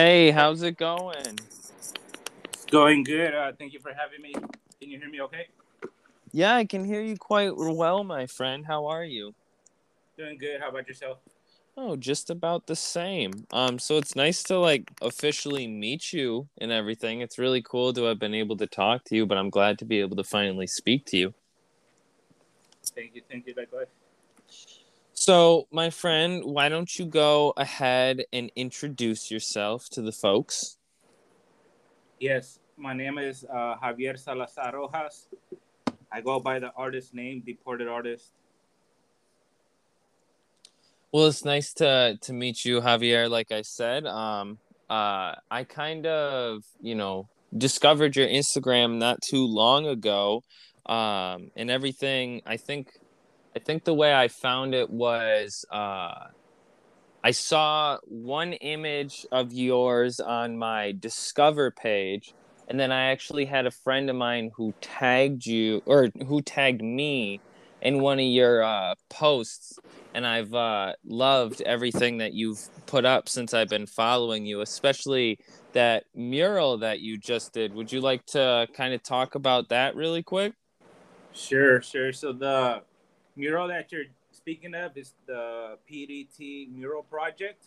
Hey, how's it going? It's going good. Uh, thank you for having me. Can you hear me okay? Yeah, I can hear you quite well, my friend. How are you? Doing good. How about yourself? Oh, just about the same. Um, so it's nice to like officially meet you and everything. It's really cool to have been able to talk to you, but I'm glad to be able to finally speak to you. Thank you. Thank you. Likewise. So, my friend, why don't you go ahead and introduce yourself to the folks? Yes, my name is uh, Javier Salazar Rojas. I go by the artist name, Deported Artist. Well, it's nice to to meet you, Javier. Like I said, um, uh, I kind of, you know, discovered your Instagram not too long ago, um, and everything. I think, I think the way I found it was, uh, I saw one image of yours on my Discover page, and then I actually had a friend of mine who tagged you or who tagged me in one of your uh, posts and I've uh, loved everything that you've put up since I've been following you, especially that mural that you just did. Would you like to kind of talk about that really quick? Sure, sure. So the mural that you're speaking of is the PDT Mural Project.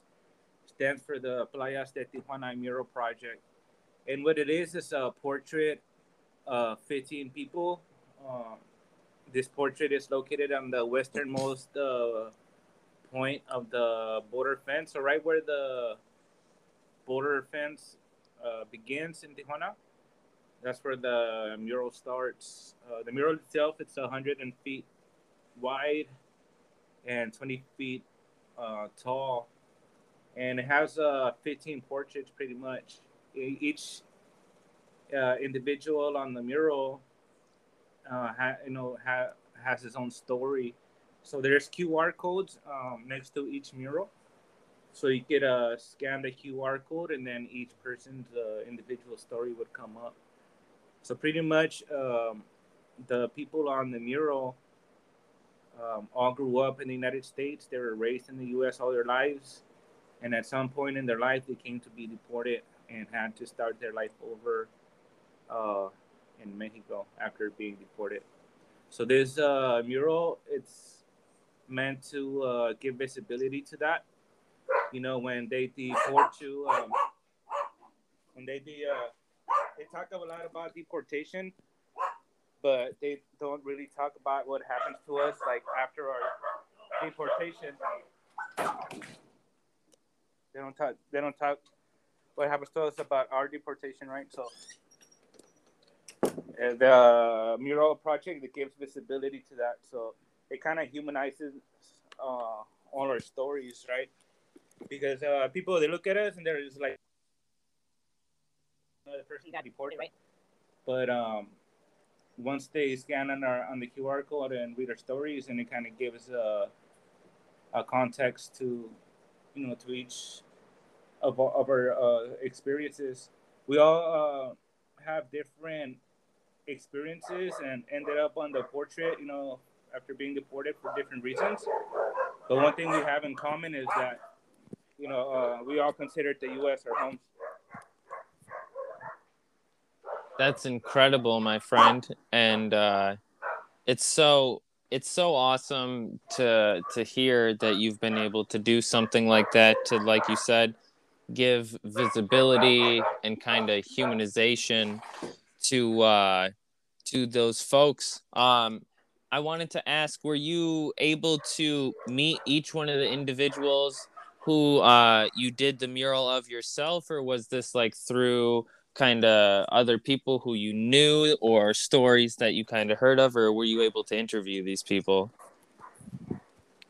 Stands for the Playas de Tijuana Mural Project. And what it is is a portrait of 15 people. Um, this portrait is located on the westernmost uh, point of the border fence, so right where the border fence uh, begins in Tijuana. That's where the mural starts. Uh, the mural itself, it's 100 feet wide and 20 feet uh, tall, and it has uh, 15 portraits pretty much. Each uh, individual on the mural uh, ha, you know ha, has his own story. So there's QR codes um, next to each mural. So you get uh, scan the QR code, and then each person's uh, individual story would come up. So pretty much, um, the people on the mural um, all grew up in the United States. They were raised in the U.S. all their lives, and at some point in their life, they came to be deported and had to start their life over uh, in Mexico after being deported. So this uh, mural, it's meant to uh, give visibility to that. You know, when they deport you, um, when they de- uh, they talk a lot about deportation, but they don't really talk about what happens to us like after our deportation. They don't talk. They don't talk what happens to us about our deportation, right? So the mural project that gives visibility to that. So it kind of humanizes uh, all our stories, right? Because uh, people they look at us and they're just like, the person got deported, right? But um, once they scan on our on the QR code and read our stories, and it kind of gives a a context to you know to each of, of our uh, experiences. We all uh, have different experiences and ended up on the portrait, you know, after being deported for different reasons. But one thing we have in common is that, you know, uh, we all consider the U.S. our home. That's incredible, my friend, and uh, it's so it's so awesome to to hear that you've been able to do something like that to, like you said, give visibility and kind of humanization to uh, to those folks. Um, I wanted to ask: Were you able to meet each one of the individuals who uh, you did the mural of yourself, or was this like through kind of other people who you knew, or stories that you kind of heard of, or were you able to interview these people?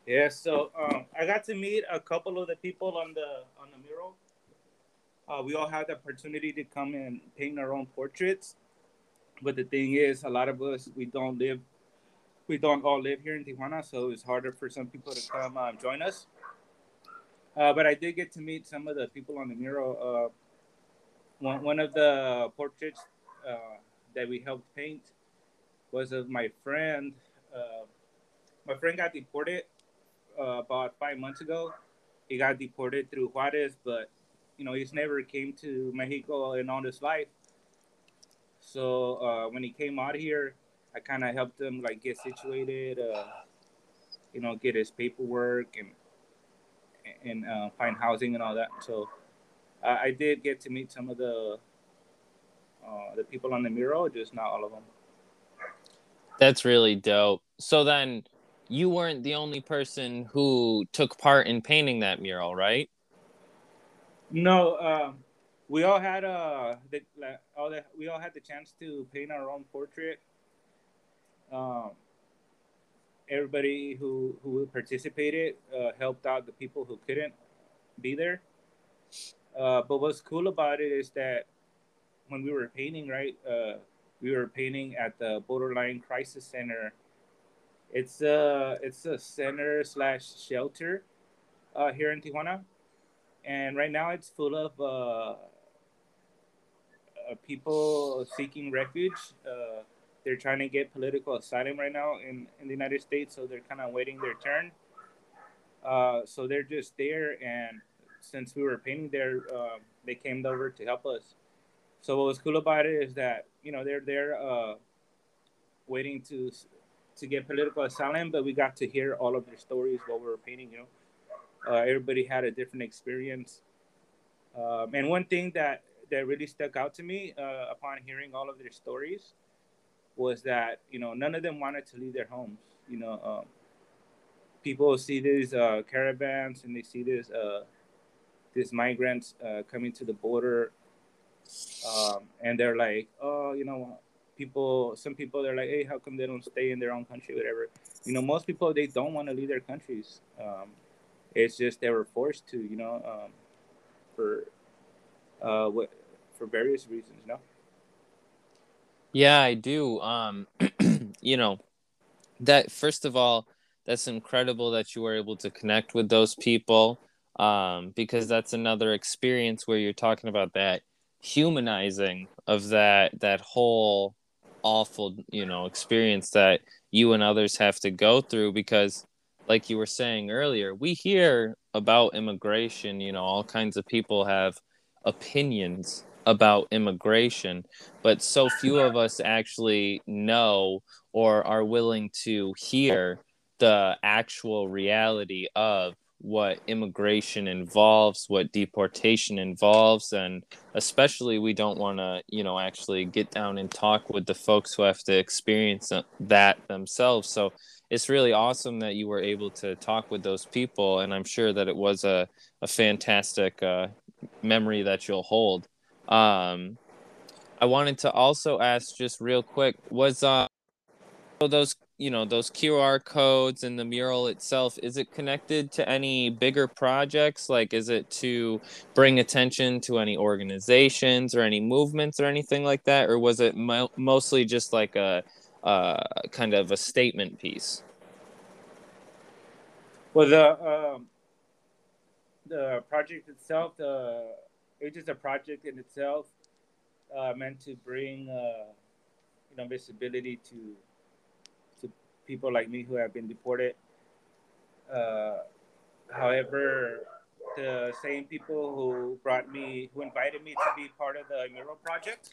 Yeah, so um, I got to meet a couple of the people on the on the mural. Uh, we all had the opportunity to come and paint our own portraits. But the thing is, a lot of us we don't live, we don't all live here in Tijuana, so it's harder for some people to come um, join us. Uh, but I did get to meet some of the people on the mural. Uh, one one of the portraits uh, that we helped paint was of my friend. Uh, my friend got deported uh, about five months ago. He got deported through Juarez, but you know he's never came to Mexico in all his life. So uh, when he came out here, I kind of helped him like get situated, uh, you know, get his paperwork and and uh, find housing and all that. So I did get to meet some of the uh, the people on the mural, just not all of them. That's really dope. So then, you weren't the only person who took part in painting that mural, right? No, um, we all had uh, the, like, all the, we all had the chance to paint our own portrait. Um, everybody who who participated uh, helped out the people who couldn't be there. Uh, but what's cool about it is that when we were painting, right, uh, we were painting at the Borderline Crisis Center. It's a it's a center slash shelter uh, here in Tijuana, and right now it's full of uh, uh people seeking refuge. Uh, they're trying to get political asylum right now in, in the United States, so they're kind of waiting their turn. So they're just there, and since we were painting there, uh, they came over to help us. So what was cool about it is that you know they're there uh, waiting to to get political asylum, but we got to hear all of their stories while we were painting. You know, uh, everybody had a different experience, um, and one thing that that really stuck out to me uh, upon hearing all of their stories was that you know none of them wanted to leave their homes. You know, um, people see these uh, caravans and they see this uh, these migrants uh, coming to the border, um, and they're like, oh, you know, people. Some people they're like, hey, how come they don't stay in their own country, whatever. You know, most people they don't want to leave their countries. Um, it's just they were forced to, you know, um, for uh, what for various reasons, know. Yeah, I do. Um, you know, that first of all, that's incredible that you were able to connect with those people um, because that's another experience where you're talking about that humanizing of that that whole awful you know experience that you and others have to go through because like you were saying earlier we hear about immigration you know all kinds of people have opinions about immigration but so few of us actually know or are willing to hear the actual reality of what immigration involves, what deportation involves, and especially we don't want to, you know, actually get down and talk with the folks who have to experience that themselves. So it's really awesome that you were able to talk with those people, and I'm sure that it was a, a fantastic uh, memory that you'll hold. Um, I wanted to also ask just real quick was uh, those you know those qr codes and the mural itself is it connected to any bigger projects? Like is it to bring attention to any organizations or any movements or anything like that? Or was it mo- mostly just like a uh, kind of a statement piece? Well the um, the project itself the it's just a project in itself uh, meant to bring uh, you know visibility to people like me who have been deported. Uh, however, the same people who brought me, who invited me to be part of the mural project,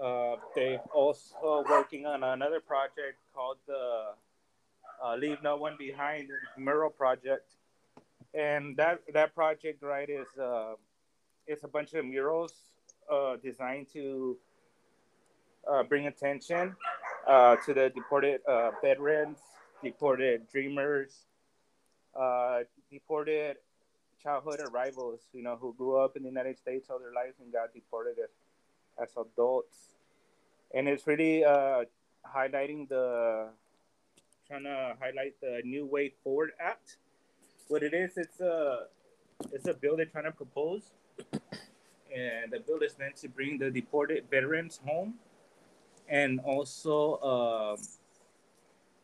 uh, they're also working on another project called the uh, Leave No One Behind mural project. And that, that project, right, is uh, it's a bunch of murals uh, designed to uh, bring attention uh, to the deported uh, veterans, deported dreamers, uh, deported childhood arrivals, you know, who grew up in the United States all their lives and got deported as, as adults. And it's really uh, highlighting the, trying to highlight the New Way Forward Act. What it is, it's a, it's a bill they're trying to propose. And the bill is meant to bring the deported veterans home and also uh,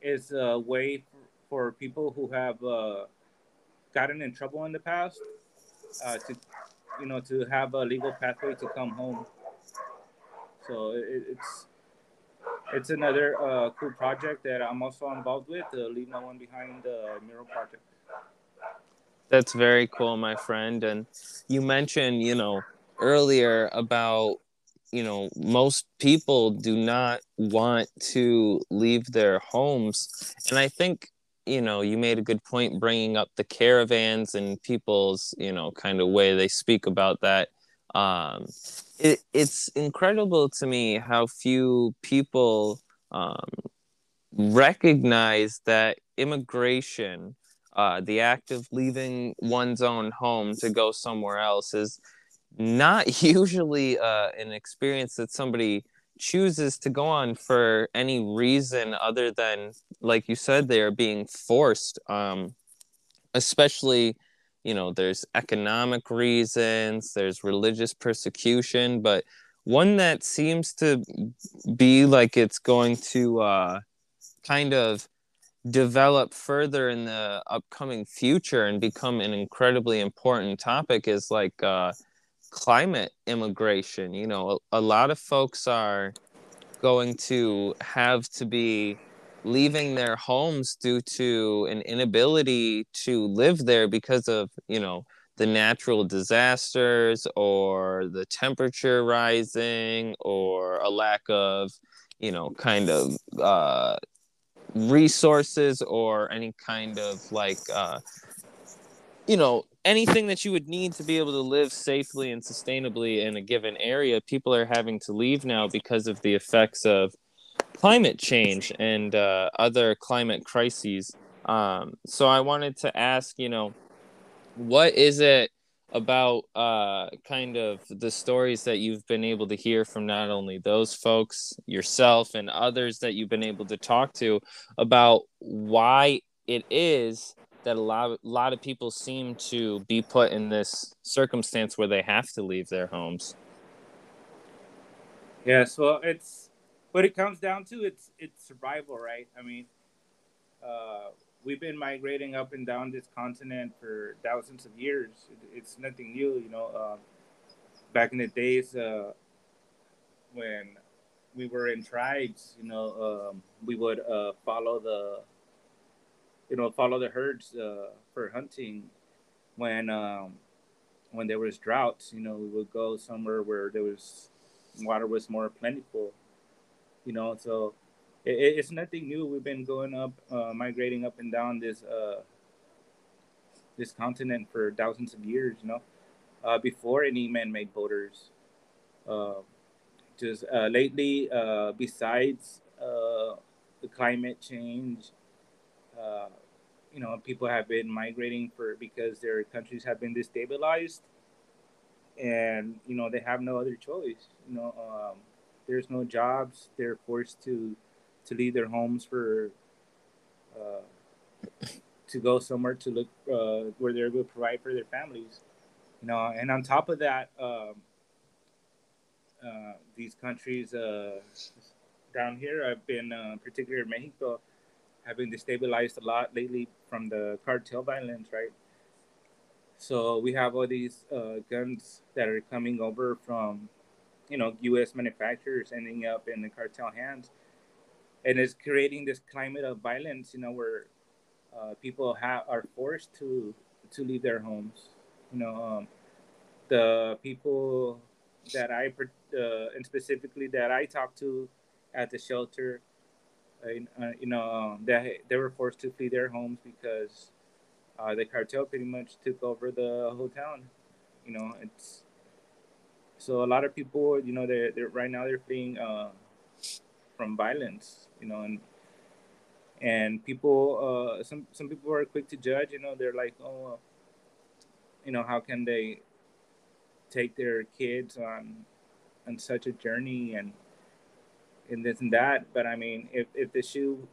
is a way for, people who have uh, gotten in trouble in the past uh, to, you know, to have a legal pathway to come home. So it, it's it's another uh, cool project that I'm also involved with. Uh, Leave No One Behind the mural project. That's very cool, my friend. And you mentioned, you know, earlier about, you know, most people do not want to leave their homes. And I think, you know, you made a good point bringing up the caravans and people's, you know, kind of way they speak about that. Um, it, it's incredible to me how few people um, recognize that immigration uh, the act of leaving one's own home to go somewhere else is not usually uh, an experience that somebody chooses to go on for any reason other than like you said they are being forced um, especially you know there's economic reasons there's religious persecution but one that seems to be like it's going to uh, kind of develop further in the upcoming future and become an incredibly important topic is like uh, climate immigration. You know, a, a lot of folks are going to have to be leaving their homes due to an inability to live there because of, you know, the natural disasters or the temperature rising or a lack of, you know, kind of uh, resources or any kind of like uh, you know anything that you would need to be able to live safely and sustainably in a given area people are having to leave now because of the effects of climate change and uh, other climate crises. Um, so i wanted to ask you know what is it about uh, kind of the stories that you've been able to hear from not only those folks, yourself, and others that you've been able to talk to about why it is that a lot, a lot of people seem to be put in this circumstance where they have to leave their homes. Yes, well, it's what it comes down to. It's it's survival, right? I mean, uh, we've been migrating up and down this continent for thousands of years. It, it's nothing new, you know. Uh, back in the days uh, when we were in tribes, you know, um, we would uh, follow the, you know, follow the herds uh, for hunting. When um, when there was droughts, you know, we would go somewhere where there was water was more plentiful. You know, so it, it's nothing new. We've been going up, uh, migrating up and down this uh, this continent for thousands of years. You know, uh, before any man-made borders. Uh, just uh, lately, besides the climate change, you know, people have been migrating for because their countries have been destabilized, and you know they have no other choice. You know, um, there's no jobs. They're forced to to leave their homes for uh, to go somewhere to look uh, where they're able to provide for their families. You know, and on top of that, um, uh, these countries uh, down here i've been, uh, particularly Mexico, have been destabilized a lot lately from the cartel violence, right? So we have all these uh, guns that are coming over from, you know, U.S. manufacturers ending up in the cartel hands and it's creating this climate of violence you know where uh, people have are forced to to leave their homes you know um, the people that i uh, and specifically that i talk to at the shelter uh, you know um, they, they were forced to flee their homes because uh, the cartel pretty much took over the whole town you know it's so a lot of people you know they're, they're right now they're fleeing uh, from violence you know, and and people, uh, some some people are quick to judge. You know, they're like, oh, uh, you know, how can they take their kids on on such a journey and and this and that? But I mean, if if the shoe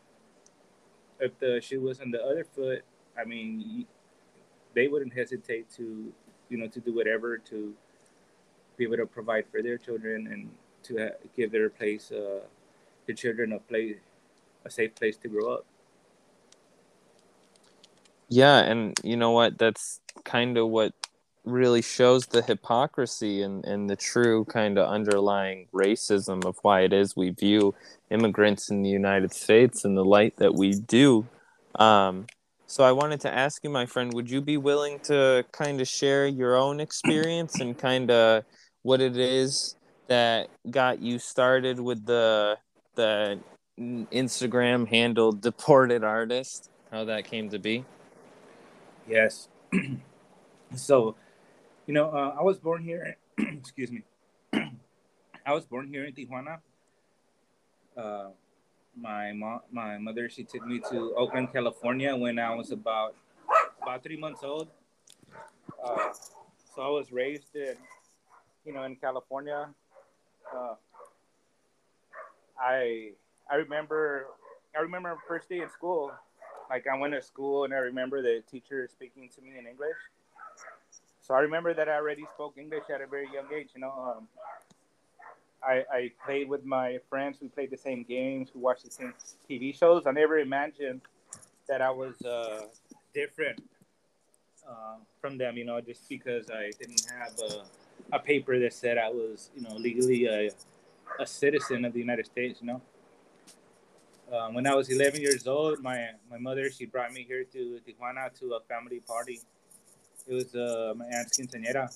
if the shoe was on the other foot, I mean, they wouldn't hesitate to, you know, to do whatever to be able to provide for their children and to give their place uh, the children a place, a safe place to grow up. Yeah, and you know what? That's kind of what really shows the hypocrisy and, and the true kind of underlying racism of why it is we view immigrants in the United States in the light that we do. Um, So I wanted to ask you, my friend, would you be willing to kind of share your own experience and kind of what it is that got you started with the the Instagram handle deported artist? How that came to be? Yes. so, you know, uh, I was born here. excuse me. I was born here in Tijuana. Uh, my mom, my mother, she took me to Oakland, California when I was about about three months old. Uh, so I was raised in, you know, in California. Uh, I I remember I remember first day in school. Like I went to school and I remember the teacher speaking to me in English. So I remember that I already spoke English at a very young age. You know, um, I, I played with my friends. We played the same games. We watched the same TV shows. I never imagined that I was uh, different uh, from them. You know, just because I didn't have a, a paper that said I was, you know, legally a, a citizen of the United States. You know. Um, when I was 11 years old, my, my mother she brought me here to Tijuana to a family party. It was uh, my aunt's quinceañera,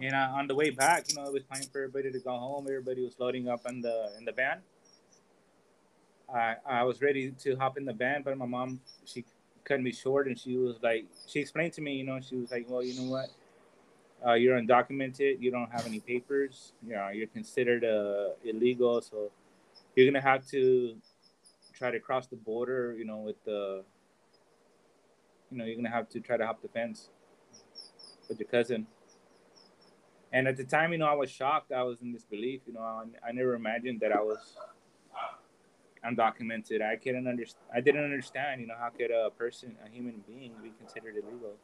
and uh, on the way back, you know, it was time for everybody to go home. Everybody was loading up in the in the van. I I was ready to hop in the van, but my mom she cut me short, and she was like, she explained to me, you know, she was like, well, you know what, uh, you're undocumented, you don't have any papers, you know, you're considered uh, illegal, so you're gonna have to try to cross the border, you know, with the, you know, you're gonna have to try to hop the fence with your cousin and at the time, you know, I was shocked. I was in disbelief. You know, I, I never imagined that I was undocumented. I couldn't understand. I didn't understand. You know, how could a person, a human being, be considered illegal?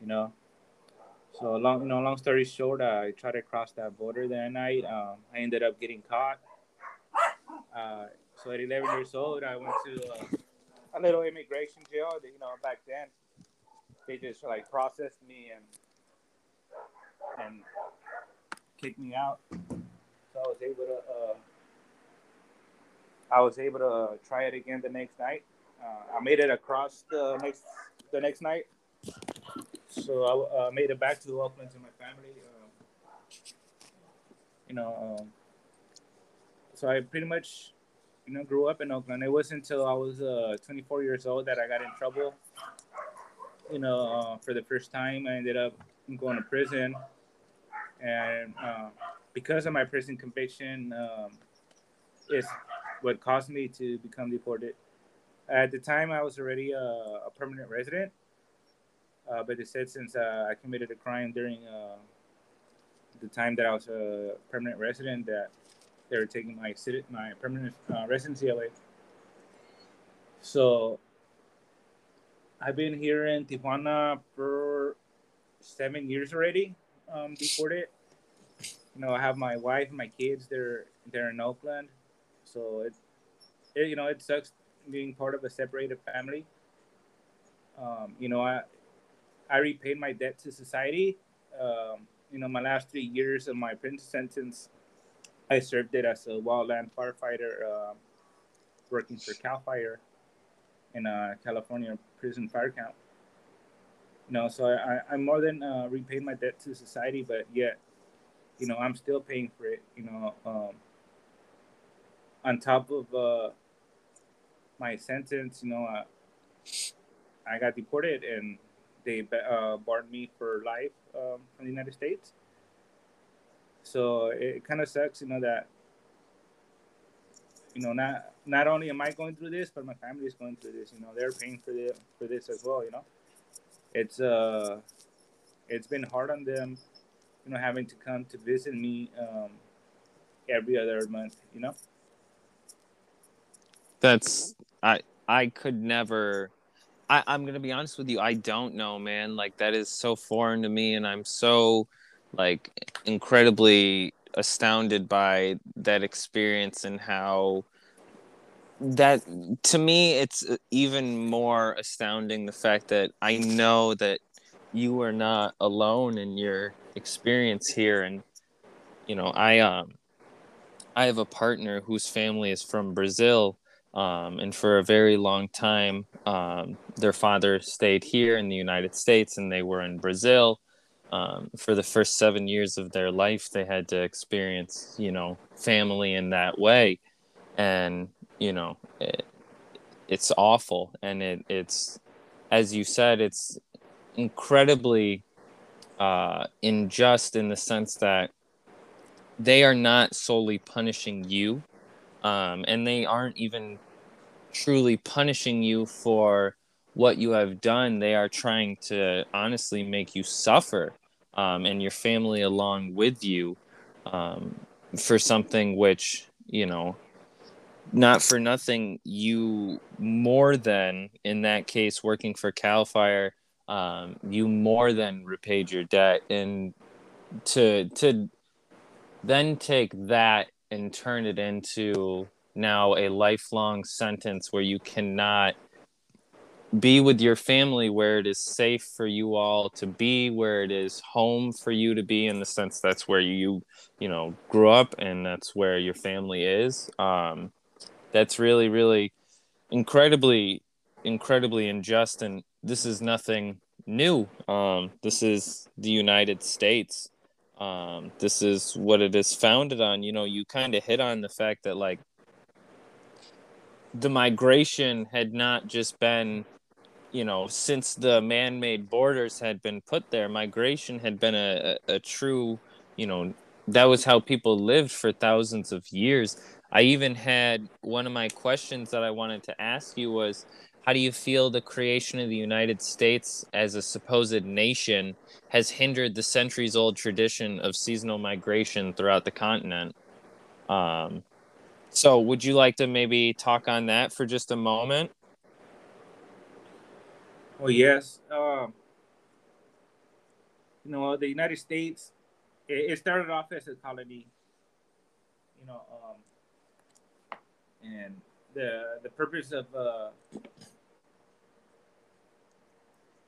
You know. So long, you know, long story short, I tried to cross that border that night. Um, I ended up getting caught. Uh, so at 11 years old, I went to uh, a little immigration jail. You know, back then, they just like processed me and and kicked me out. So I was able to uh, I was able to try it again the next night. Uh, I made it across the next the next night. So I uh, made it back to the Oakland to my family. Um, you know, um, so I pretty much you know grew up in Oakland. It wasn't until I was uh, 24 years old that I got in trouble. You know, uh, for the first time, I ended up going to prison and uh, because of my prison conviction, um, is what caused me to become deported. At the time, I was already a, a permanent resident, uh, but they said since uh, I committed a crime during uh, the time that I was a permanent resident, that they were taking my my permanent uh, residency away. So I've been here in Tijuana for seven years already um, deported. You know, I have my wife and my kids. They're they're in Oakland, so it, it you know it sucks being part of a separated family. Um, you know, I I repaid my debt to society. Um, you know, my last three years of my prison sentence, I served it as a wildland firefighter, uh, working for Cal Fire in a California prison fire camp. You know, so I, I more than uh, repaid my debt to society, but yet, you know, I'm still paying for it. You know, um, on top of uh, my sentence, you know, uh, I got deported and they uh, barred me for life um, from the United States. So it, kind of sucks, you know, that you know not not only am I going through this, but my family is going through this. You know, they're paying for the for this as well. You know it's uh it's been hard on them, you know, having to come to visit me um, every other month, you know. That's I I could never I, I'm gonna be honest with you, I don't know, man. Like that is so foreign to me and I'm so like incredibly astounded by that experience and how that to me it's even more astounding the fact that i know that you are not alone in your experience here and you know i um i have a partner whose family is from brazil Um, and for a very long time, um, their father stayed here in the United States and they were in Brazil. Um, for the first seven years of their life, they had to experience, you know, family in that way. And, you know, it, it's awful. And it, it's, as you said, it's incredibly uh, unjust in the sense that they are not solely punishing you um, and they aren't even truly punishing you for what you have done. They are trying to honestly make you suffer um, and your family along with you um, for something which, you know, not for nothing, you more than, in that case, working for CAL FIRE, um, you more than repaid your debt. And to, to then take that and turn it into now a lifelong sentence where you cannot be with your family where it is safe for you all to be where it is home for you to be in the sense that's where you you know grew up and that's where your family is. Um that's really really incredibly incredibly unjust and this is nothing new. Um this is the united states. Um this is what it is founded on. You know you kind of hit on the fact that like the migration had not just been you know since the man-made borders had been put there migration had been a, a, a true you know that was how people lived for thousands of years i even had one of my questions that i wanted to ask you was how do you feel the creation of the united states as a supposed nation has hindered the centuries old tradition of seasonal migration throughout the continent um, so, would you like to maybe talk on that for just a moment? Oh yes, um, you know the United States. It, it, started off as a colony, you know, um, and the the purpose of uh,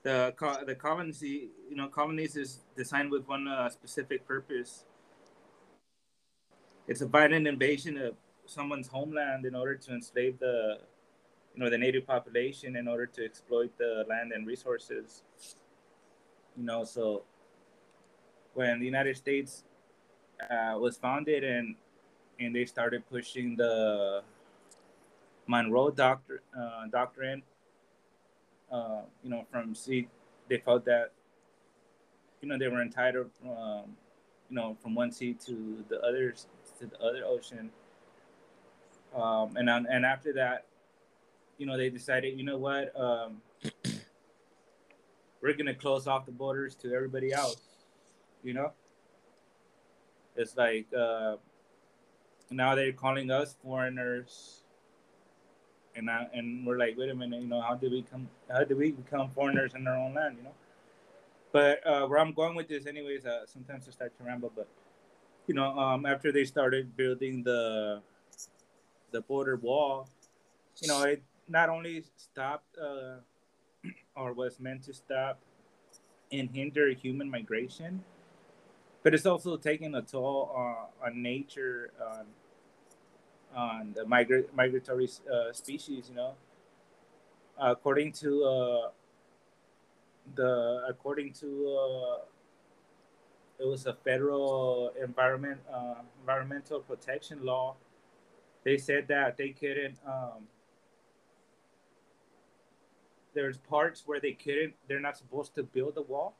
the the colonies, you know, colonies is designed with one uh, specific purpose. It's a violent invasion of someone's homeland in order to enslave the you know the native population in order to exploit the land and resources you know so when the united states uh, was founded and and they started pushing the monroe doctor, uh, doctrine uh, you know from sea they felt that you know they were entitled um, you know from one sea to the others to the other ocean. Um, and and after that, you know, they decided, you know what, um, we're gonna close off the borders to everybody else. You know, it's like uh, now they're calling us foreigners, and I, and we're like, wait a minute, you know, how did we come? How did we become foreigners in our own land? You know. But uh, where I'm going with this, anyways, uh, sometimes I start to ramble, but you know, um, after they started building the the border wall, you know, it not only stopped uh, or was meant to stop and hinder human migration, but it's also taking a toll uh, on nature, on on the migra- migratory uh, species. You know, according to uh, the according to uh, it was a federal environment uh, environmental protection law they said that they couldn't um, there's parts where they couldn't they're not supposed to build a wall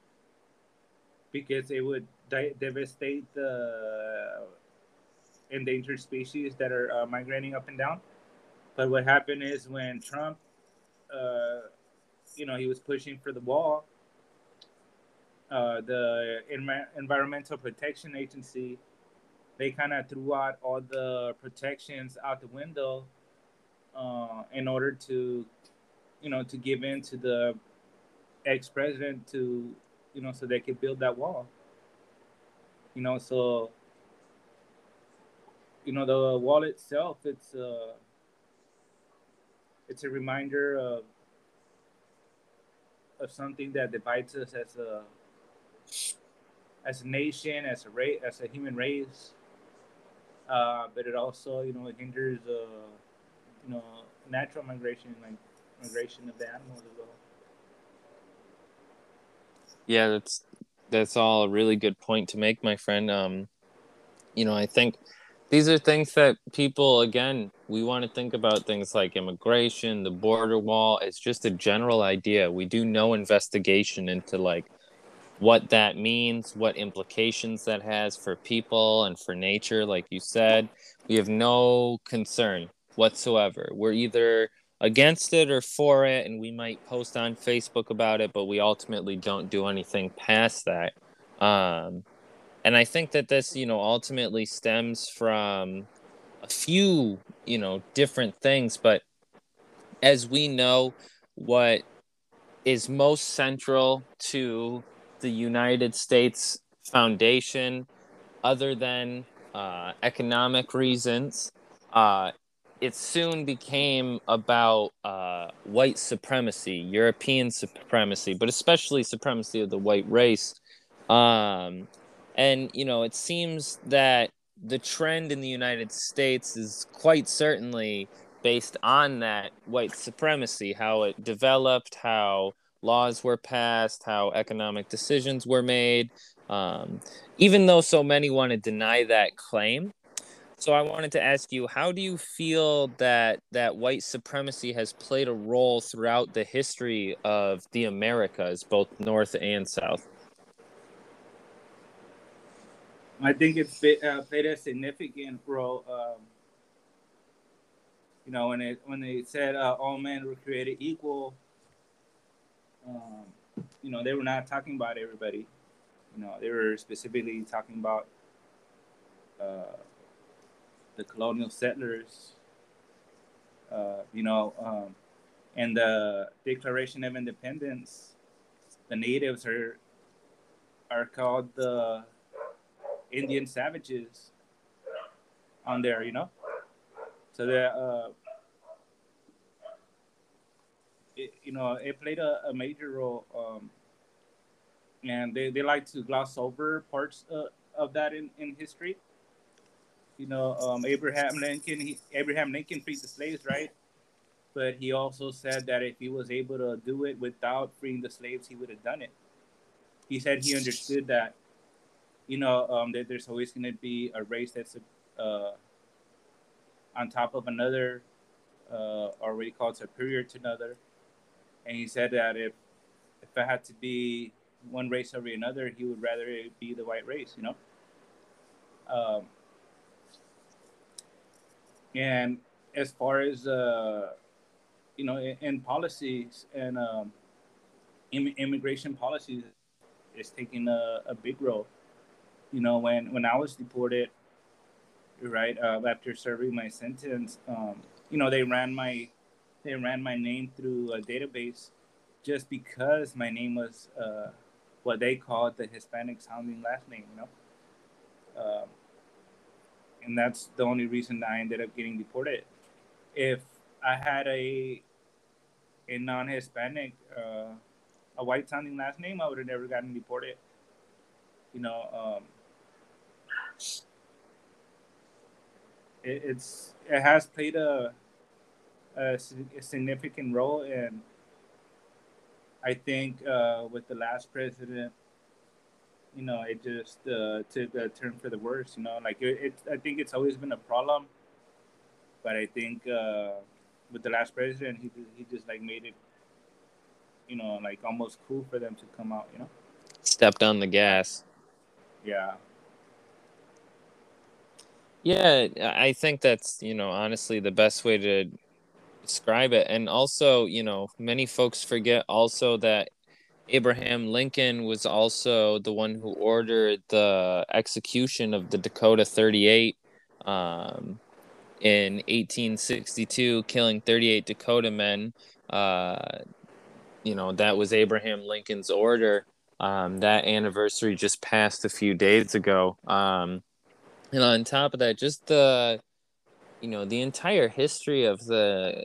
because it would di- devastate the endangered species that are uh, migrating up and down. But what happened is when trump uh, you know he was pushing for the wall uh, the environmental protection agency they kind of threw out all the protections out the window uh, in order to, you know, to give in to the ex-president to, you know, so they could build that wall. You know, so, you know, the wall itself, it's a, it's a reminder of of something that divides us as a as a nation, as a race, as a human race, uh, but it also, you know, hinders uh, you know natural migration, like migration of the animals as well. Yeah, that's that's all a really good point to make, my friend. Um, you know, I think these are things that people again we want to think about things like immigration the border wall it's just a general idea we do no investigation into like what that means what implications that has for people and for nature like you said we have no concern whatsoever we're either against it or for it and we might post on facebook about it but we ultimately don't do anything past that um, and I think that this, you know, ultimately stems from a few, you know, different things. But as we know, what is most central to the United States Foundation, other than uh, economic reasons, uh, it soon became about uh, white supremacy, European supremacy, but especially supremacy of the white race. Um, and, you know, it seems that the trend in the United States is quite certainly based on that white supremacy, how it developed, how laws were passed, how economic decisions were made, um, even though so many want to deny that claim. So I wanted to ask you, how do you feel that that white supremacy has played a role throughout the history of the Americas, both North and South? I think it fit, uh, played a significant role. Um, you know, when it when they said uh, all men were created equal, um, you know, they were not talking about everybody. You know, they were specifically talking about uh, the colonial settlers. Uh, you know, um, and the Declaration of Independence, the natives are are called the Indian savages on there, you know. So that uh, it, you know, it played a, a major role, um, and they, they like to gloss over parts uh, of that in, in history. You know, um, Abraham Lincoln, he, Abraham Lincoln freed the slaves, right? But he also said that if he was able to do it without freeing the slaves, he would have done it. He said he understood that you know, um, that there's always going to be a race that's uh, on top of another, uh, or what he called superior to another. And he said that if if it had to be one race over another, he would rather be the white race, you know. Um, and as far as uh, you know, in, in policies and um, Im- immigration policies, is taking a, a big role you know, when when I was deported, right uh, after serving my sentence, um, you know, they ran my they ran my name through a database just because my name was uh, what they called the Hispanic sounding last name, you know. Um, and that's the only reason I ended up getting deported. If I had a a non-Hispanic, uh, a white sounding last name, I would have never gotten deported. You know, um, it, it's it has played a, a, a significant role and I think uh, with the last president, you know, it just uh, took a turn for the worse. You know, like it, it, I think it's always been a problem, but I think uh, with the last president, he he just like made it, you know, like almost cool for them to come out. You know, stepped on the gas. Yeah, yeah, I think that's, you know, honestly the best way to describe it. And also, you know, many folks forget also that Abraham Lincoln was also the one who ordered the execution of the Dakota 38 um, in 1862, killing 38 Dakota men. Uh, you know, that was Abraham Lincoln's order. Um, that anniversary just passed a few days ago. Um, and on top of that just the you know the entire history of the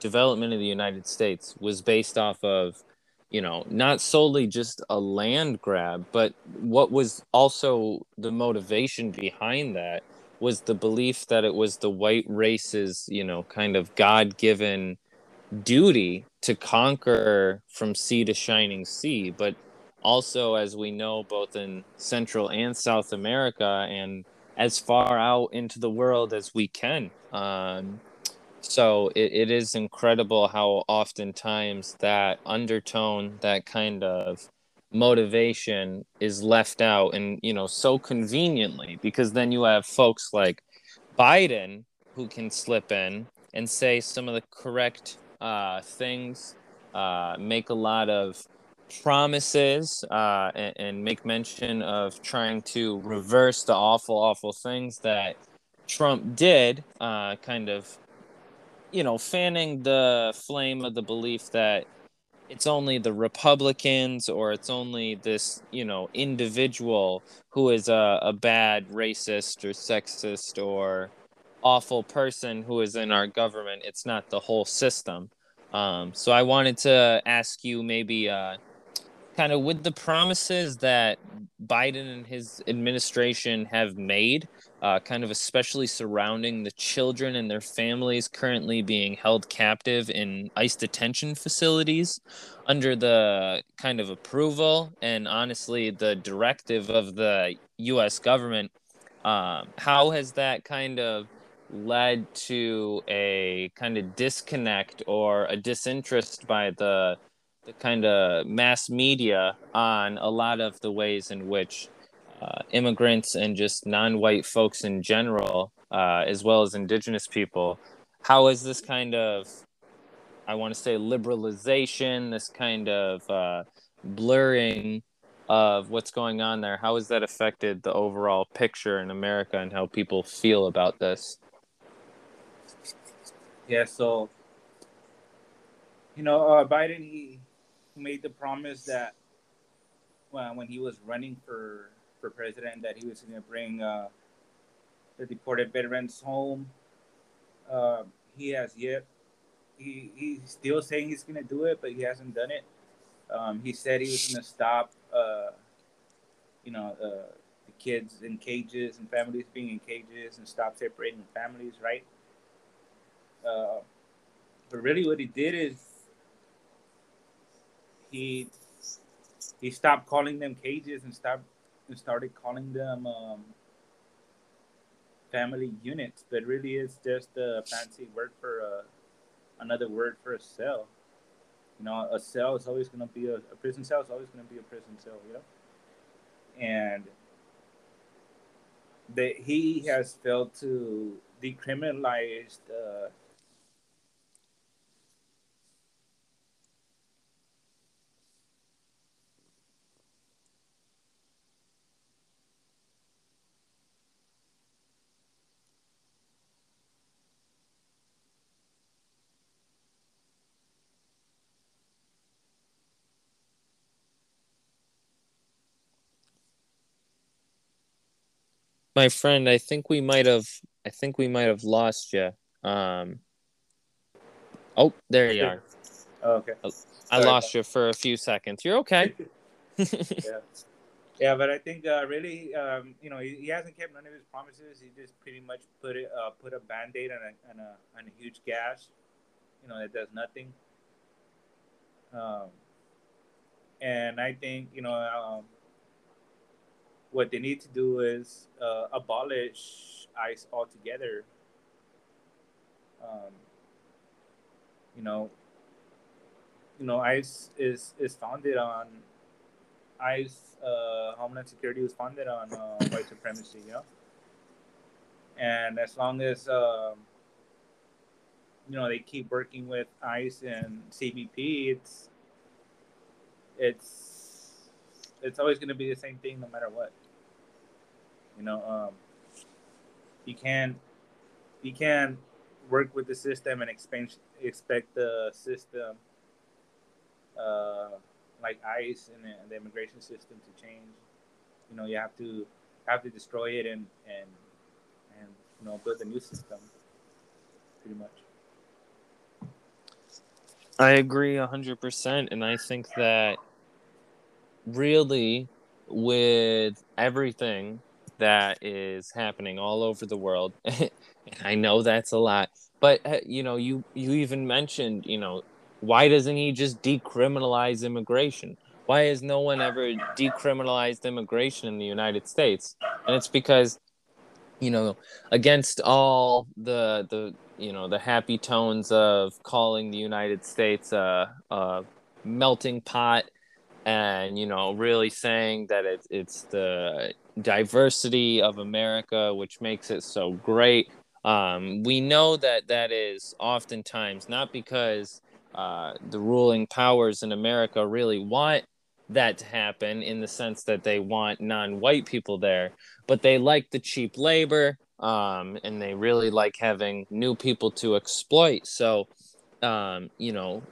development of the united states was based off of you know not solely just a land grab but what was also the motivation behind that was the belief that it was the white race's, you know, kind of God given duty to conquer from sea to shining sea. But also, as we know, both in Central and South America and as far out into the world as we can. Um, so it, it is incredible how oftentimes that undertone, that kind of motivation is left out and you know so conveniently because then you have folks like Biden who can slip in and say some of the correct uh, things, uh, make a lot of promises, uh, and, and, make mention of trying to reverse the awful, awful things that Trump did, uh, kind of, you know, fanning the flame of the belief that it's only the Republicans or it's only this, you know, individual who is a, a bad racist or sexist or awful person who is in our government. It's not the whole system. Um, so I wanted to ask you maybe uh, kind of with the promises that Biden and his administration have made, uh, kind of especially surrounding the children and their families currently being held captive in ICE detention facilities under the kind of approval and honestly the directive of the U.S. government. Um, how has that kind of led to a kind of disconnect or a disinterest by the the kind of mass media on a lot of the ways in which uh, immigrants and just non-white folks in general, uh, as well as indigenous people, how is this kind of, I want to say, liberalization, this kind of uh, blurring of what's going on there, how has that affected the overall picture in America and how people feel about this? Yeah, so you know, uh, Biden he made the promise that well, when he was running for for president that he was going to bring uh, the deported veterans home. Uh, he has yet. He he's still saying he's going to do it, but he hasn't done it. Um, he said he was going to stop. Uh, you know, uh, the kids in cages and families being in cages and stop separating families, right? Uh, but really, what he did is he he stopped calling them cages and stopped and started calling them um, family units, but really it's just a fancy word for a, another word for a cell. You know, a cell is always going to be a, a prison cell is always going to be a prison cell, you know. And that he has failed to decriminalize uh, my friend, I think we might have I think we might have lost you. Um Oh, there you are. Oh, okay. I lost you for a few seconds. You're okay. yeah. Yeah, but I think uh, really, um, you know, he, he, hasn't kept none of his promises. He just pretty much put it, uh, put a band-aid on a, on a, on a huge gas, you know, that does nothing. Um, and I think, you know, um, what they need to do is uh, abolish ICE altogether. Um, you know, you know, ICE is is founded on ICE uh, Homeland Security was founded on uh, white supremacy, you know. And as long as um, you know they keep working with ICE and CBP, it's it's it's always going to be the same thing no matter what. You know, um, you can you can work with the system and expect expect the system uh, like ICE and the, the, immigration system to change. You know, you have to have to destroy it and and and you know build a new system. Pretty much. I agree hundred percent, and I think that really with everything that is happening all over the world. I know that's a lot, but uh, you know, you you even mentioned, you know, why doesn't he just decriminalize immigration? Why has no one ever decriminalized immigration in the United States? And it's because you know, against all the the you know the happy tones of calling the United States a, a melting pot, and you know really saying that it's it's the diversity of America which makes it so great. Um, we know that that is oftentimes not because uh, the ruling powers in America really want that to happen in the sense that they want non-white people there but they like the cheap labor um, and they really like having new people to exploit so um, you know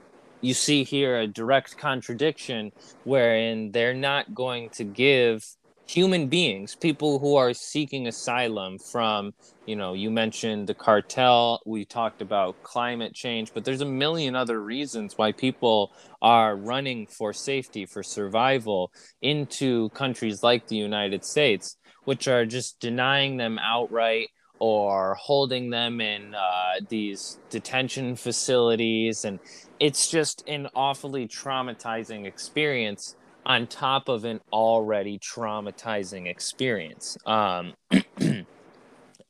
you see here a direct contradiction wherein they're not going to give human beings, people who are seeking asylum from, you know, you mentioned the cartel, we talked about climate change, but there's a million other reasons why people are running for safety, for survival into countries like the United States, which are just denying them outright or holding them in uh, these detention facilities. And it's just an awfully traumatizing experience on top of an already traumatizing experience. Um,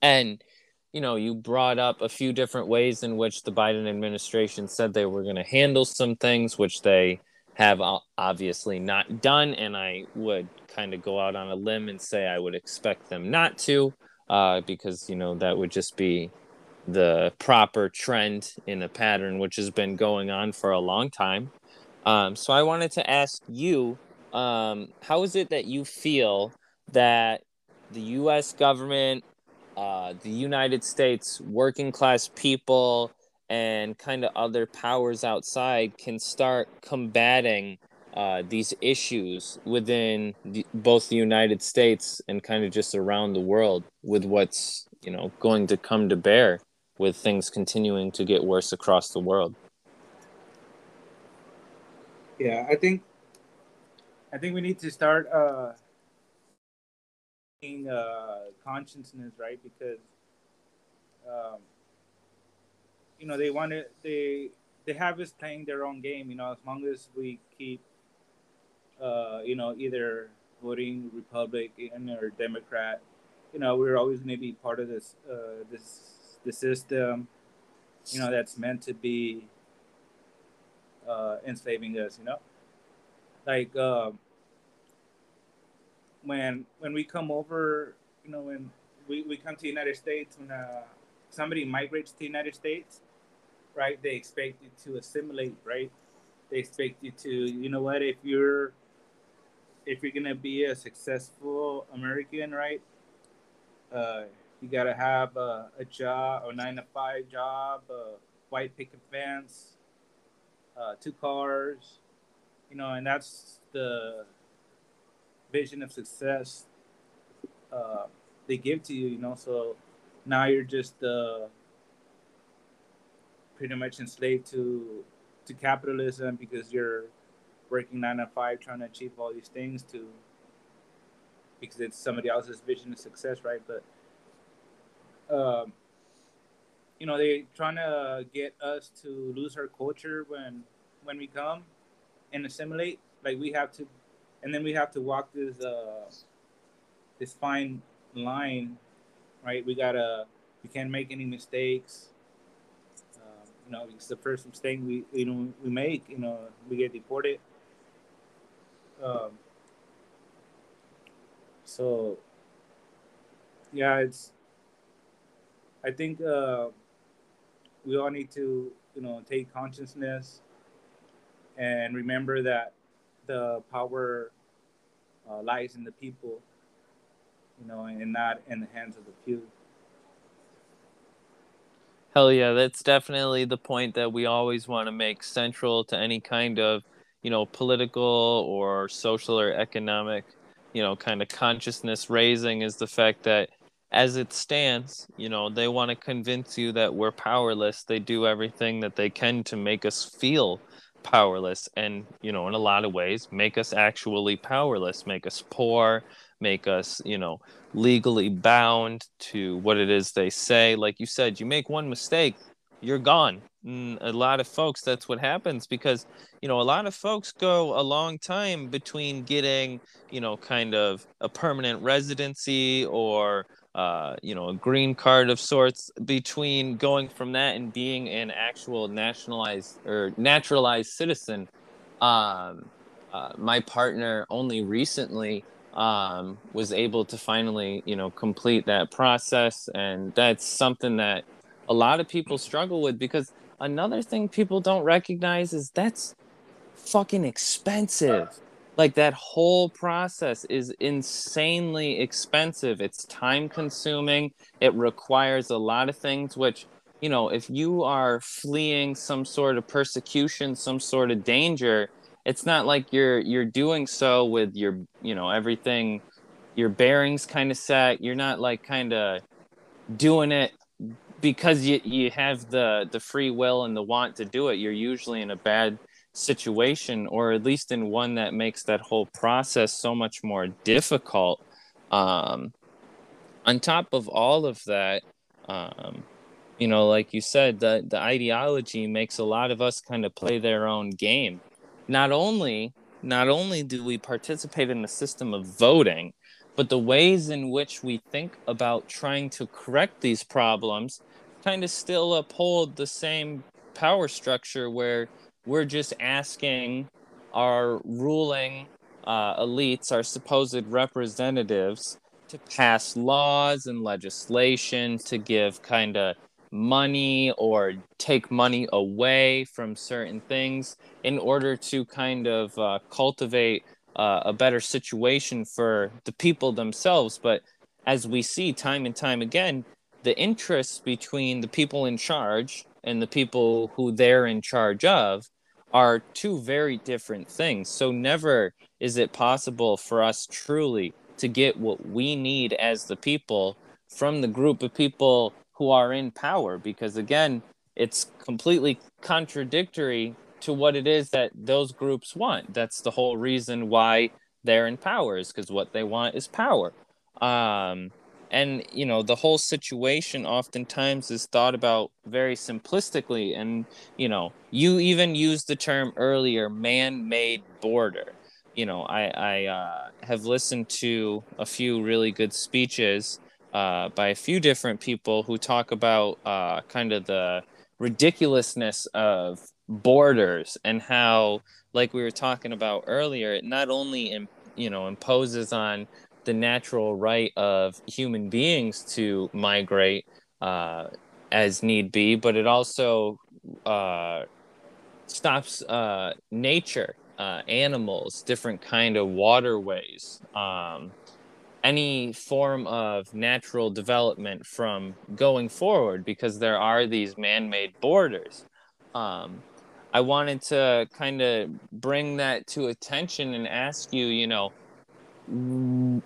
and, you know, you brought up a few different ways in which the Biden administration said they were going to handle some things, which they have obviously not done. And I would kind of go out on a limb and say I would expect them not to, uh, because, you know, that would just be the proper trend in a pattern which has been going on for a long time. Um, so I wanted to ask you, um, how is it that you feel that the U.S. government, uh, the United States working class people, and kind of other powers outside can start combating uh, these issues within the, both the United States and kind of just around the world with what's you know going to come to bear with things continuing to get worse across the world. Yeah, I think I think we need to start uh, uh consciousness, right? Because um, you know they want to they they have us playing their own game. You know, as long as we keep uh, you know either voting Republican or Democrat, you know we're always going to be part of this uh, this the system. You know that's meant to be uh, enslaving us, you know? Like uh, when when we come over, you know, when we, we come to the United States, when uh, somebody migrates to the United States, right? They expect you to assimilate, right? They expect you to, you know what, if you're if you're gonna be a successful American, right? Uh, you gotta have a, a job, a nine to five job, a white picket fence, uh, two cars, you know, and that's the vision of success uh, they give to you, you know. So now you're just uh, pretty much enslaved to to capitalism because you're working nine to five trying to achieve all these things to because it's somebody else's vision of success, right? But um, you know, they're trying to get us to lose our culture when when we come and assimilate. Like we have to, and then we have to walk this uh, this fine line, right? We gotta we can't make any mistakes. Um, you know, it's the first mistake we you know we make. You know, we get deported. Um, so yeah, it's. I think uh, we all need to you know take consciousness and remember that the power uh, lies in the people, you know, and not in the hands of the few. Hell yeah, that's definitely the point that we always want to make central to any kind of, you know, political or social or economic, you know, kind of consciousness raising is the fact that as it stands, you know, they want to convince you that we're powerless. They do everything that they can to make us feel powerless and you know in a lot of ways make us actually powerless make us poor make us, you know, legally bound to what it is they say. Like you said, you make one mistake, you're gone. And a lot of folks, that's what happens because, you know, a lot of folks go a long time between getting, you know, kind of a permanent residency or, uh, you know, a green card of sorts between going from that and being an actual nationalized or naturalized citizen. Um, uh, my partner only recently um, was able to finally, you know, complete that process, and that's something that a lot of people struggle with because another thing people don't recognize is that's fucking expensive. Like that whole process is insanely expensive. It's time consuming. It requires a lot of things, which, you know, if you are fleeing some sort of persecution, some sort of danger, it's not like you're you're doing so with your, you know, everything your bearings kind of set. You're not like kind of doing it because you you have the the free will and the want to do it you're usually in a bad situation or at least in one that makes that whole process so much more difficult. Um on top of all of that um you know like you said the the ideology makes a lot of us kind of play their own game. Not only not only do we participate in the system of voting but the ways in which we think about trying to correct these problems kind of still uphold the same power structure where we're just asking our ruling uh, elites, our supposed representatives, to pass laws and legislation to give kind of money or take money away from certain things in order to kind of uh, cultivate uh, a better situation for the people themselves. But as we see time and time again, the interests between the people in charge and the people who they're in charge of are two very different things. So never is it possible for us truly to get what we need as the people from the group of people who are in power because again it's completely contradictory to what it is that those groups want that's the whole reason why they're in power is because what they want is power um, and you know the whole situation oftentimes is thought about very simplistically and you know you even used the term earlier man-made border. You know i i uh, have listened to a few really good speeches uh, by a few different people who talk about uh, kind of the ridiculousness of borders and how like we were talking about earlier it not only you know imposes on the natural right of human beings to migrate uh, as need be, but it also uh, stops uh, nature, uh, animals, different kind of waterways, um, any form of natural development from going forward because there are these man-made borders. Um, I wanted to kind of bring that to attention and ask you, you know,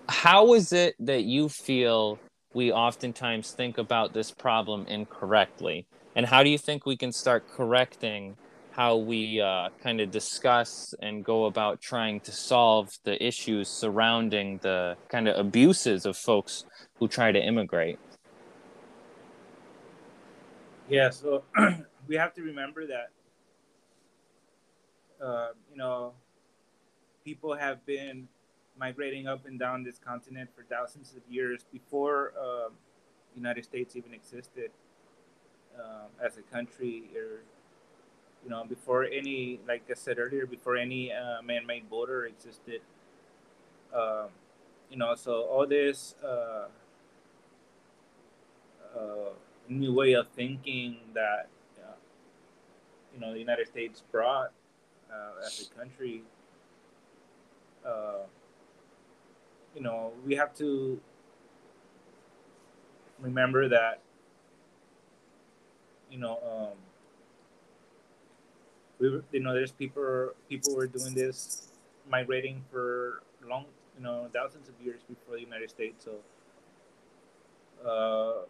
how is it that you feel we oftentimes think about this problem incorrectly? And how do you think we can start correcting how we uh, kind of discuss and go about trying to solve the issues surrounding the kind of abuses of folks who try to immigrate? Yeah, so we have to remember that, uh, you know, people have been migrating up and down this continent for thousands of years before uh, United States even existed uh, as a country, or you know, before any, like I said earlier, before any uh, man-made border existed. Um, you know, so all this uh, uh, new way of thinking that you know the United States brought uh, as a country you know, we have to remember that, you know, um, we you know, there's people people were doing this, migrating for long, you know, thousands of years before the United States. So, uh,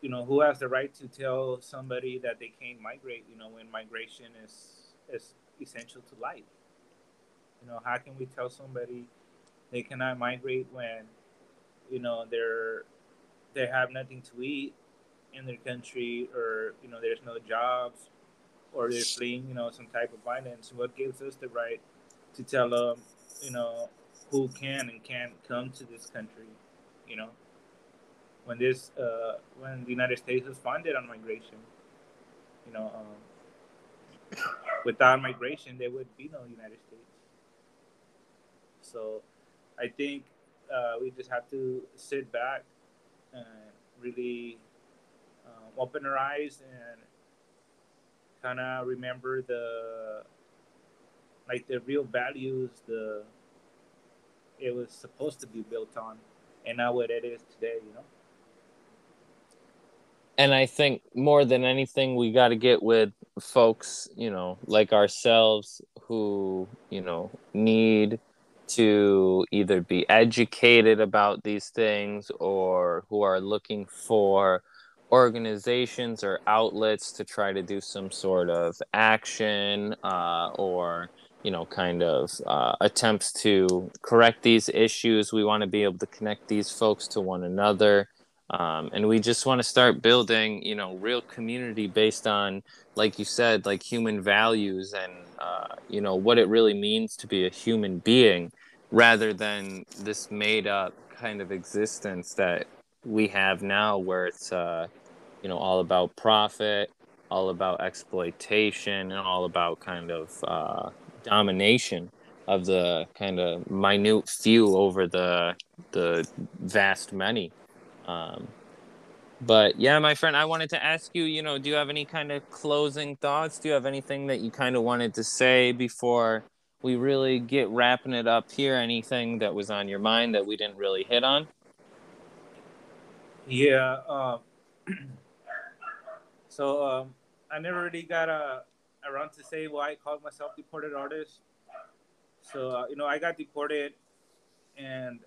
you know, who has the right to tell somebody that they can't migrate? You know, when migration is is essential to life. You know, how can we tell somebody they cannot migrate when you know they're they have nothing to eat in their country or you know there's no jobs or they're fleeing you know some type of violence. What gives us the right to tell them you know who can and can't come to this country you know? When this uh, when the united states was founded on migration you know um, without migration there would be no united states. So i think uh, we just have to sit back and really um, open our eyes and kind of remember the like the real values the it was supposed to be built on and not what it is today you know? And i think more than anything we got to get with folks you know like ourselves who you know need to either be educated about these things or who are looking for organizations or outlets to try to do some sort of action uh, or you know kind of uh, attempts to correct these issues. We want to be able to connect these folks to one another. Um, and we just want to start building you know real community based on like you said like human values and uh, you know what it really means to be a human being rather than this made up kind of existence that we have now where it's uh, you know all about profit all about exploitation and all about kind of uh, domination of the kind of minute few over the the vast many. Um, but yeah my friend i wanted to ask you you know do you have any kind of closing thoughts? Do you have anything that you kind of wanted to say before we really get wrapping it up here. Anything that was on your mind that we didn't really hit on? Yeah uh, so um, i never really got a, around to say why i called myself deported artist. So uh, you know i got deported and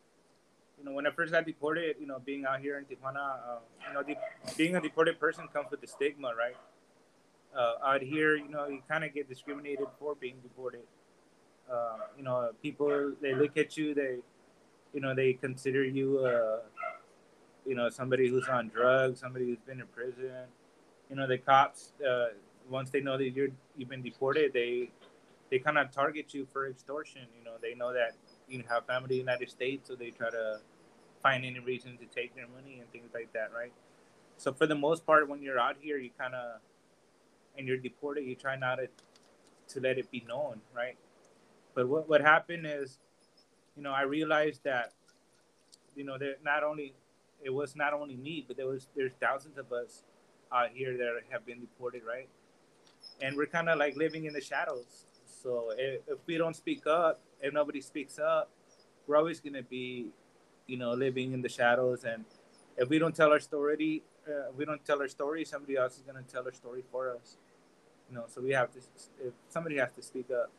you know when i first got deported you know being out here in tijuana uh, you know de- being a deported person comes with the stigma right? Uh, out here you know you kind of get discriminated for being deported uh, you know, people they look at you, they, you know, they consider you, uh, you know, somebody who's on drugs, somebody who's been in prison. You know, the cops uh, once they know that you're you've been deported, they they kind of target you for extortion. You know, they know that you have family in the United States, so they try to find any reason to take their money and things like that, right? So for the most part, when you're out here, you kind of and you're deported, you try not to to let it be known, right? But what, what happened is, you know, I realized that, you know, that not only it was not only me, but there was there's thousands of us out here that have been deported, right? And we're kind of like living in the shadows. So if, if we don't speak up, if nobody speaks up, we're always gonna be, you know, living in the shadows. And if we don't tell our story, uh, we don't tell our story, somebody else is gonna tell our story for us. You know, so we have to. If somebody has to speak up.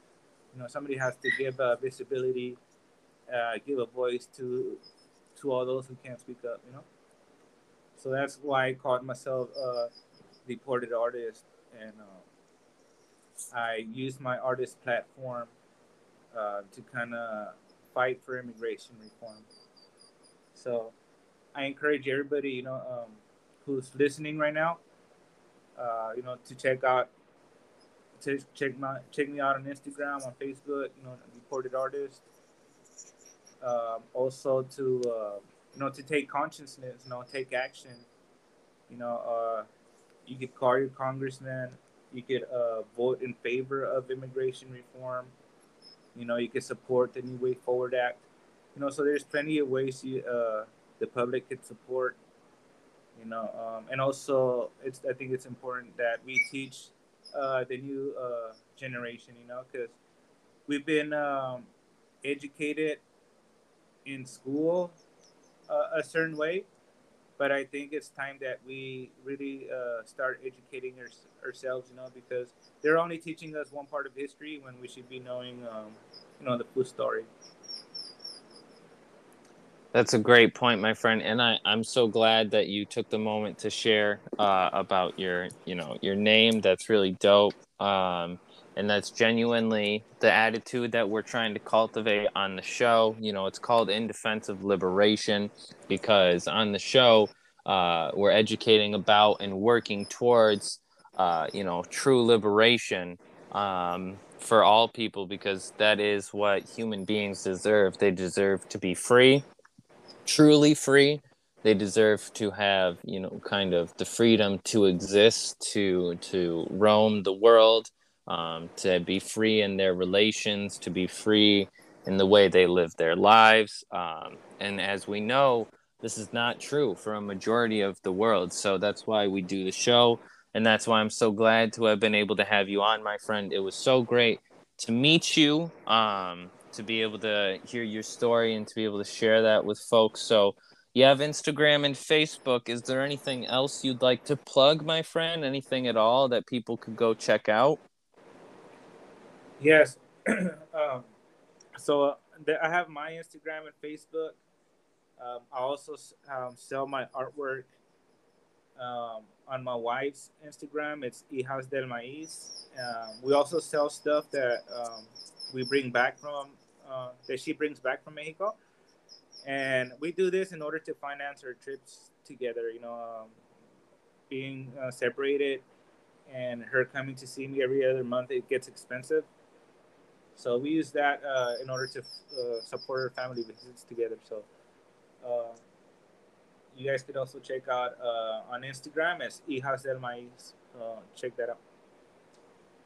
You know, somebody has to give uh, visibility, uh, give a voice to to all those who can't speak up. You know, so that's why I called myself a deported artist, and uh, I used my artist platform uh, to kind of fight for immigration reform. So I encourage everybody, you know, um, who's listening right now, uh, you know, to check out check my check me out on Instagram, on Facebook. You know, deported artist. Um, also to uh, you know to take consciousness, you know, take action. You know, uh, you could call your congressman. You could uh, vote in favor of immigration reform. You know, you could support the New Way Forward Act. You know, so there's plenty of ways you, uh, the public could support. You know, um, and also it's I think it's important that we teach uh, the new uh, generation, you know, because we've been um, educated in school uh, a certain way, but I think it's time that we really uh, start educating our, ourselves, you know, because they're only teaching us one part of history when we should be knowing, um, you know, the full story. That's a great point, my friend, and I, I'm so glad that you took the moment to share uh, about your, you know, your name. That's really dope. Um, and that's genuinely the attitude that we're trying to cultivate on the show. You know, it's called In Defense of Liberation because on the show, uh, we're educating about and working towards, uh, you know, true liberation um, for all people because that is what human beings deserve. They deserve to be free, truly free. They deserve to have, you know, kind of the freedom to exist, to to roam the world, um, to be free in their relations, to be free in the way they live their lives. Um, and as we know, this is not true for a majority of the world. So that's why we do the show. And that's why I'm so glad to have been able to have you on, my friend. It was so great to meet you, um, to be able to hear your story and to be able to share that with folks. So you have Instagram and Facebook. Is there anything else you'd like to plug, my friend? Anything at all that people could go check out? Yes. um, so uh, I have my Instagram and Facebook. Um, I also um, sell my artwork um, on my wife's Instagram. It's Hijas del Maíz. Um, we also sell stuff that um, we bring back from uh, that she brings back from Mexico, and we do this in order to finance our trips together. You know, um, being uh, separated and her coming to see me every other month, it gets expensive. So we use that uh, in order to uh, support our family visits together. So uh, you guys could also check out uh, on Instagram as Hijas del Maíz. check that out.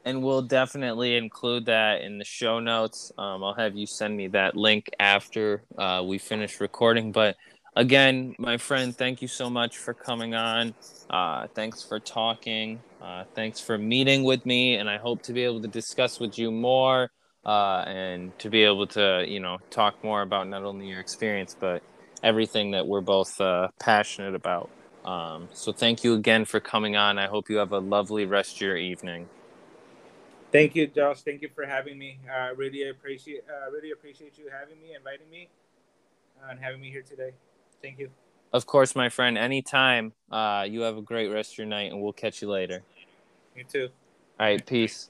And we'll definitely include that in the show notes. Um, I'll have you send me that link after uh, we finish recording. But again, my friend, thank you so much for coming on. Uh, thanks for talking. Uh, thanks for meeting with me. And I hope to be able to discuss with you more uh, and to be able to, you know, talk more about not only your experience, but everything that we're both uh, passionate about. Um, so thank you again for coming on. I hope you have a lovely rest of your evening. Thank you, Josh. Thank you for having me. I uh, really appreciate uh, really appreciate you having me, inviting me, and having me here today. Thank you. Of course, my friend. Anytime. Uh, you have a great rest of your night, and we'll catch you later. You too. All right. Peace.